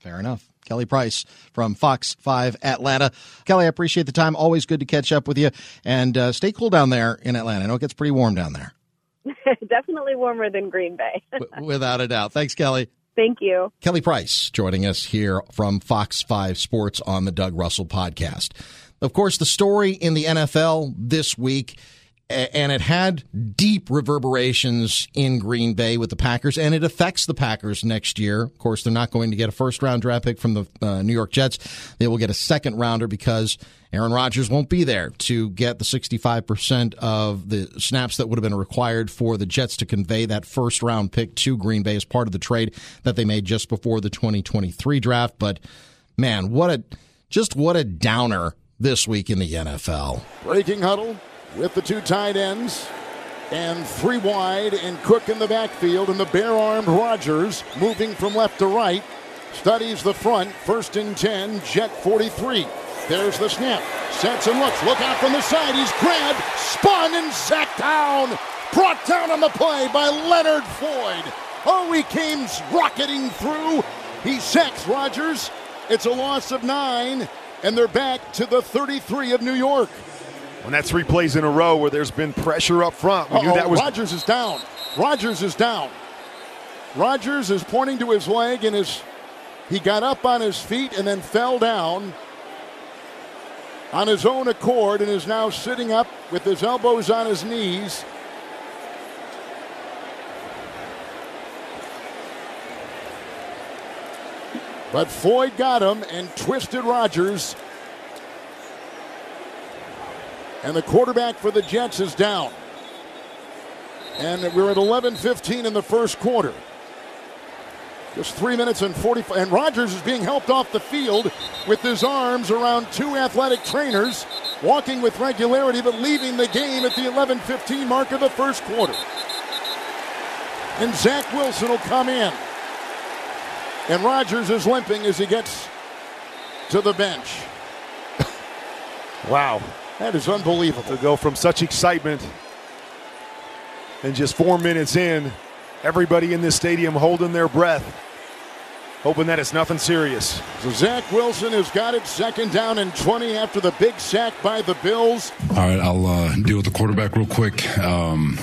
Fair enough. Kelly Price from Fox 5 Atlanta. Kelly, I appreciate the time. Always good to catch up with you. And uh, stay cool down there in Atlanta. I know it gets pretty warm down there. Definitely warmer than Green Bay. Without a doubt. Thanks, Kelly. Thank you. Kelly Price joining us here from Fox 5 Sports on the Doug Russell podcast. Of course, the story in the NFL this week and it had deep reverberations in Green Bay with the Packers, and it affects the Packers next year. Of course, they're not going to get a first round draft pick from the uh, New York Jets. They will get a second rounder because Aaron Rodgers won't be there to get the 65% of the snaps that would have been required for the Jets to convey that first round pick to Green Bay as part of the trade that they made just before the 2023 draft. But man, what a just what a downer this week in the NFL. Breaking huddle with the two tight ends. And three wide and Cook in the backfield and the bare-armed Rodgers moving from left to right. Studies the front first and 10 jet 43 there's the snap. Sets and looks. Look out from the side. He's grabbed spun and sacked down. Brought down on the play by Leonard Floyd. Oh he came rocketing through. He sacks Rodgers. It's a loss of nine and they're back to the 33 of New York when that three plays in a row where there's been pressure up front. We knew that was Rodgers is down. Rodgers is down. Rodgers is pointing to his leg and his he got up on his feet and then fell down on his own accord and is now sitting up with his elbows on his knees. But Floyd got him and twisted Rodgers and the quarterback for the Jets is down. And we're at 11:15 in the first quarter. Just three minutes and 45. And Rodgers is being helped off the field with his arms around two athletic trainers, walking with regularity, but leaving the game at the 11:15 mark of the first quarter. And Zach Wilson will come in. And Rodgers is limping as he gets to the bench. wow. That is unbelievable. To go from such excitement and just four minutes in, everybody in this stadium holding their breath, hoping that it's nothing serious. So Zach Wilson has got it second down and 20 after the big sack by the Bills. All right, I'll uh, deal with the quarterback real quick. Um,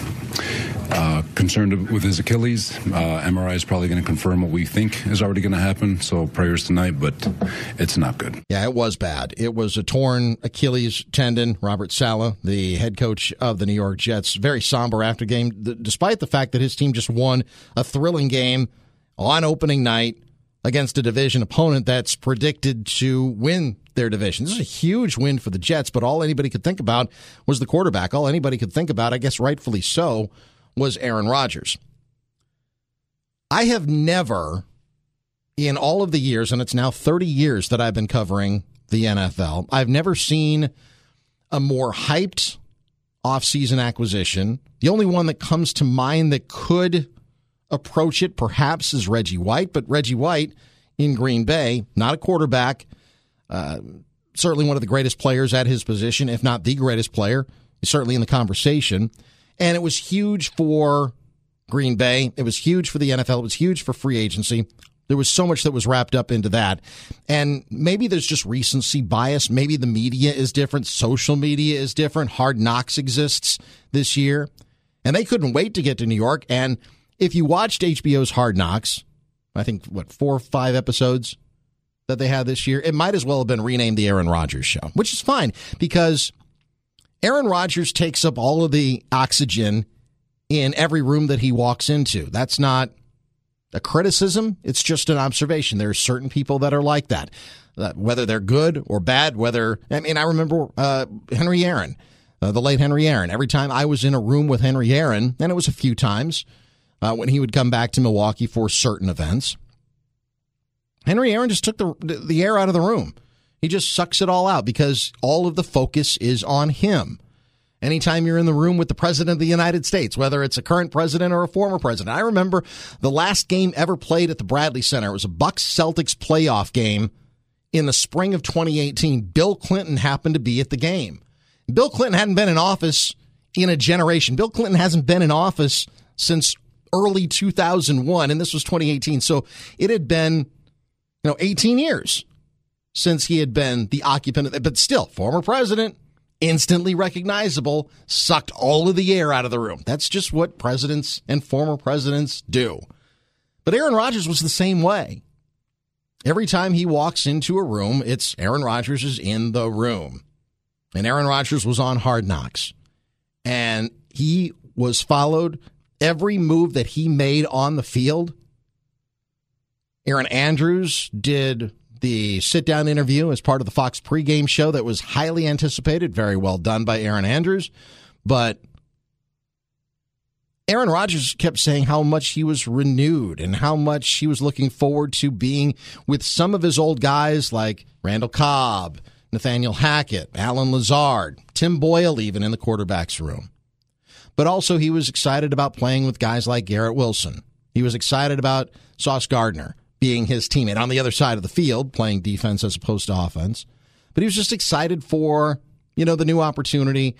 uh, concerned with his Achilles. Uh, MRI is probably going to confirm what we think is already going to happen. So prayers tonight, but it's not good. Yeah, it was bad. It was a torn Achilles tendon. Robert Saleh, the head coach of the New York Jets, very somber after game, despite the fact that his team just won a thrilling game on opening night against a division opponent that's predicted to win their division. This is a huge win for the Jets, but all anybody could think about was the quarterback. All anybody could think about, I guess rightfully so, was Aaron Rodgers. I have never, in all of the years, and it's now 30 years that I've been covering the NFL, I've never seen a more hyped offseason acquisition. The only one that comes to mind that could approach it perhaps is Reggie White, but Reggie White in Green Bay, not a quarterback, uh, certainly one of the greatest players at his position, if not the greatest player, certainly in the conversation. And it was huge for Green Bay. It was huge for the NFL. It was huge for free agency. There was so much that was wrapped up into that. And maybe there's just recency bias. Maybe the media is different. Social media is different. Hard Knocks exists this year. And they couldn't wait to get to New York. And if you watched HBO's Hard Knocks, I think, what, four or five episodes that they had this year, it might as well have been renamed the Aaron Rodgers Show, which is fine because Aaron Rodgers takes up all of the oxygen in every room that he walks into. That's not a criticism, it's just an observation. There are certain people that are like that, uh, whether they're good or bad, whether, I mean, I remember uh, Henry Aaron, uh, the late Henry Aaron. Every time I was in a room with Henry Aaron, and it was a few times uh, when he would come back to Milwaukee for certain events, Henry Aaron just took the, the air out of the room. He just sucks it all out because all of the focus is on him. Anytime you're in the room with the president of the United States, whether it's a current president or a former president. I remember the last game ever played at the Bradley Center. It was a Bucks Celtics playoff game in the spring of 2018. Bill Clinton happened to be at the game. Bill Clinton hadn't been in office in a generation. Bill Clinton hasn't been in office since early 2001 and this was 2018. So it had been you know 18 years since he had been the occupant, of, but still, former president, instantly recognizable, sucked all of the air out of the room. That's just what presidents and former presidents do. But Aaron Rodgers was the same way. Every time he walks into a room, it's Aaron Rodgers is in the room. and Aaron Rodgers was on Hard Knocks, and he was followed every move that he made on the field. Erin Andrews did the sit down interview as part of the Fox pregame show that was highly anticipated, very well done by Erin Andrews. But Aaron Rodgers kept saying how much he was renewed and how much he was looking forward to being with some of his old guys like Randall Cobb, Nathaniel Hackett, Allen Lazard, Tim Boyle, even in the quarterback's room. But also, he was excited about playing with guys like Garrett Wilson. He was excited about Sauce Gardner being his teammate on the other side of the field, playing defense as opposed to offense. But he was just excited for you know the new opportunity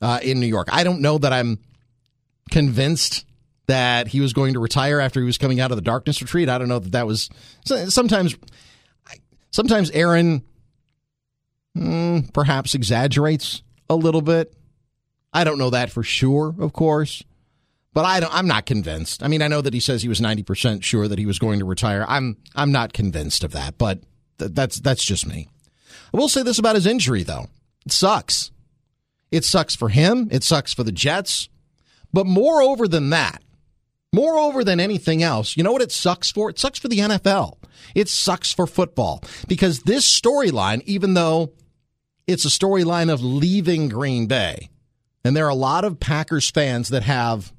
uh, in New York. I don't know that I'm convinced that he was going to retire after he was coming out of the darkness retreat. I don't know that that was sometimes. Sometimes Aaron mm, perhaps exaggerates a little bit. I don't know that for sure, of course. But I don't, I'm not convinced. I mean, I know that he says he was 90% sure that he was going to retire. I'm I'm not convinced of that, but th- that's that's just me. I will say this about his injury though. It sucks. It sucks for him, it sucks for the Jets. But moreover than that, moreover than anything else, you know what it sucks for? It sucks for the NFL. It sucks for football because this storyline, even though it's a storyline of leaving Green Bay, and there are a lot of Packers fans that have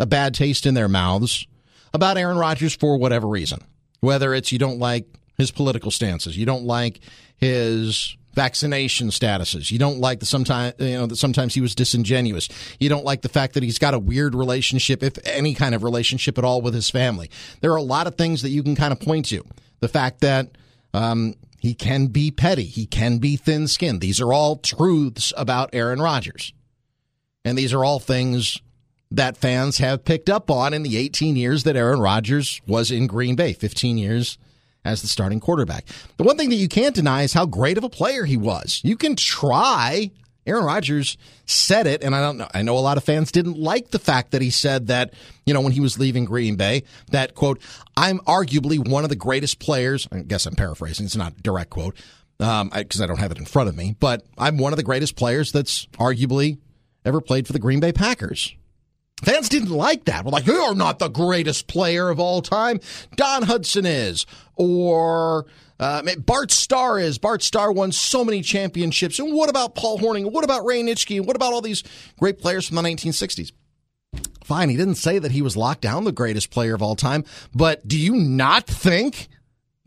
a bad taste in their mouths about Aaron Rodgers for whatever reason. Whether it's you don't like his political stances, you don't like his vaccination statuses, you don't like the sometimes you know that sometimes he was disingenuous, you don't like the fact that he's got a weird relationship, if any kind of relationship at all, with his family. There are a lot of things that you can kind of point to. The fact that um, he can be petty, he can be thin-skinned. These are all truths about Aaron Rodgers, and these are all things that fans have picked up on in the 18 years that Aaron Rodgers was in Green Bay, 15 years as the starting quarterback. The one thing that you can't deny is how great of a player he was. You can try. Aaron Rodgers said it, and I don't know. I know a lot of fans didn't like the fact that he said that, you know, when he was leaving Green Bay, that quote, I'm arguably one of the greatest players. I guess I'm paraphrasing. It's not a direct quote because um, I, I don't have it in front of me, but I'm one of the greatest players that's arguably ever played for the Green Bay Packers. Fans didn't like that. We're like, you're not the greatest player of all time. Don Hutson is. Or uh, Bart Starr is. Bart Starr won so many championships. And what about Paul Hornung? What about Ray Nitschke? What about all these great players from the 1960s? Fine, he didn't say that he was locked down the greatest player of all time. But do you not think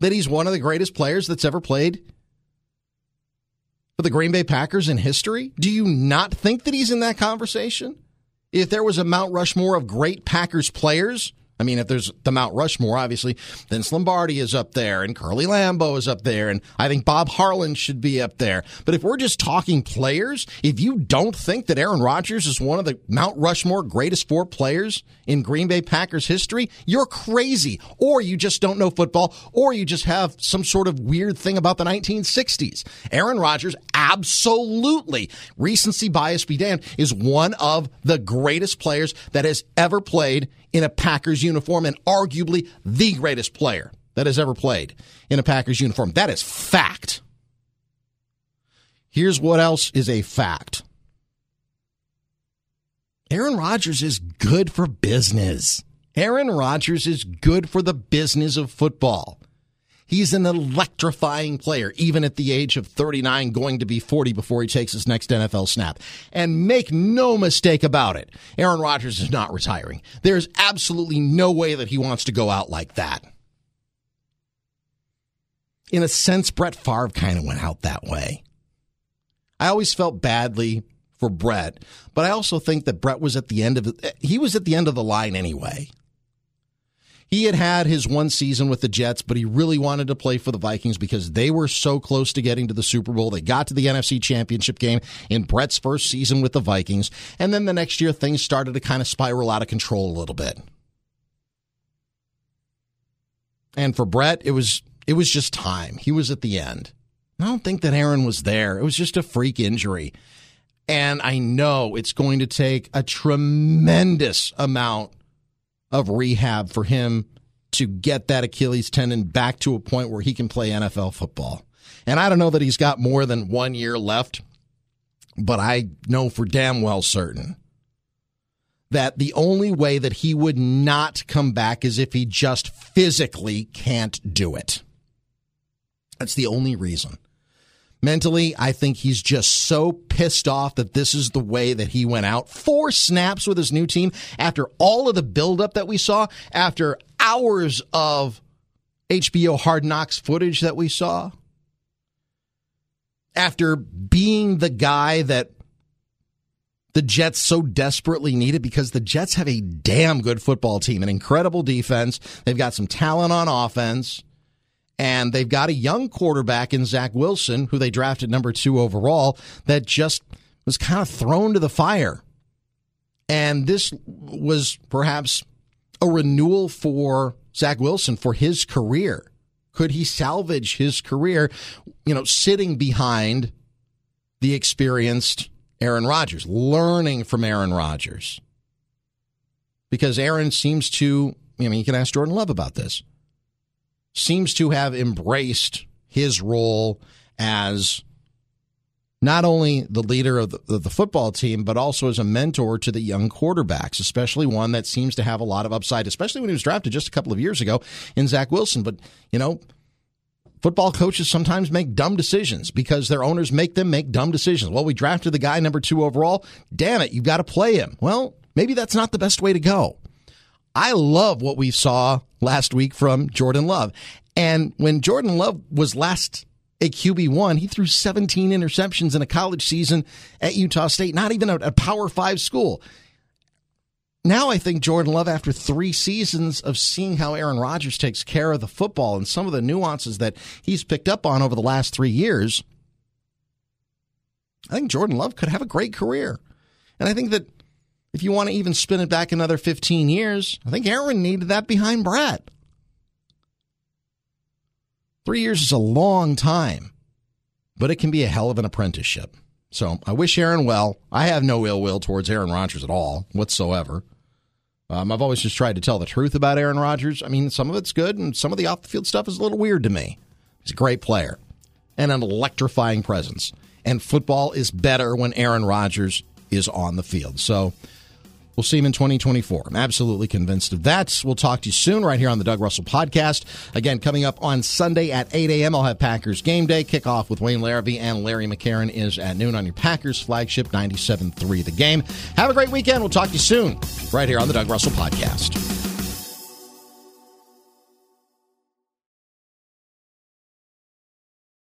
that he's one of the greatest players that's ever played for the Green Bay Packers in history? Do you not think that he's in that conversation? If there was a Mount Rushmore of great Packers players, I mean, if there's the Mount Rushmore, obviously, Vince Lombardi is up there and Curly Lambeau is up there, and I think Bob Harlan should be up there. But if we're just talking players, if you don't think that Aaron Rodgers is one of the Mount Rushmore greatest four players in Green Bay Packers history, you're crazy. Or you just don't know football, or you just have some sort of weird thing about the 1960s. Aaron Rodgers, absolutely, recency bias be damned, is one of the greatest players that has ever played in a Packers uniform and arguably the greatest player that has ever played in a Packers uniform. That is fact. Here's what else is a fact Aaron Rodgers is good for business. Aaron Rodgers is good for the business of football. He's an electrifying player, even at the age of 39, going to be 40 before he takes his next NFL snap. And make no mistake about it, Aaron Rodgers is not retiring. There's absolutely no way that he wants to go out like that. In a sense, Brett Favre kind of went out that way. I always felt badly for Brett, but I also think that Brett was at the end of the, he was at the end of the line anyway. He had had his one season with the Jets, but he really wanted to play for the Vikings because they were so close to getting to the Super Bowl. They got to the NFC Championship game in Brett's first season with the Vikings. And then the next year, things started to kind of spiral out of control a little bit. And for Brett, it was it was just time. He was at the end. I don't think that Aaron was there. It was just a freak injury. And I know it's going to take a tremendous amount of rehab for him to get that Achilles tendon back to a point where he can play NFL football. And I don't know that he's got more than one year left But I know for damn well certain that the only way that he would not come back is if he just physically can't do it. That's the only reason. Mentally, I think he's just so pissed off that this is the way that he went out. Four snaps with his new team after all of the buildup that we saw, after hours of HBO Hard Knocks footage that we saw, after being the guy that the Jets so desperately needed because the Jets have a damn good football team, an incredible defense. They've got some talent on offense, and they've got a young quarterback in Zach Wilson, who they drafted number two overall, that just was kind of thrown to the fire. And this was perhaps a renewal for Zach Wilson for his career. Could he salvage his career, you know, sitting behind the experienced Aaron Rodgers, learning from Aaron Rodgers. Because Aaron seems to, I mean, you can ask Jordan Love about this, seems to have embraced his role as not only the leader of the, of the, football team, but also as a mentor to the young quarterbacks, especially one that seems to have a lot of upside, especially when he was drafted just a couple of years ago in Zach Wilson. But, you know, Football coaches sometimes make dumb decisions because their owners make them make dumb decisions. Well, we drafted the guy number two overall. Damn it, you've got to play him. Well, maybe that's not the best way to go. I love what we saw last week from Jordan Love. And when Jordan Love was last a QB1, he threw 17 interceptions in a college season at Utah State, not even a Power Five school now I think Jordan Love, after three seasons of seeing how Aaron Rodgers takes care of the football and some of the nuances that he's picked up on over the last three years, I think Jordan Love could have a great career. And I think that if you want to even spin it back another 15 years, I think Aaron needed that behind Brett. Three years is a long time, but it can be a hell of an apprenticeship. So I wish Aaron well. I have no ill will towards Aaron Rodgers at all, whatsoever. Um, I've always just tried to tell the truth about Aaron Rodgers. I mean, some of it's good, and some of the off the field stuff is a little weird to me. He's a great player and an electrifying presence. And football is better when Aaron Rodgers is on the field. So We'll see him in 2024. I'm absolutely convinced of that. We'll talk to you soon right here on the Doug Russell podcast. Again, coming up on Sunday at 8 a.m., I'll have Packers game day kickoff with Wayne Larrivee and Larry McCarren is at noon on your Packers flagship 97.3 The Game. Have a great weekend. We'll talk to you soon right here on the Doug Russell podcast.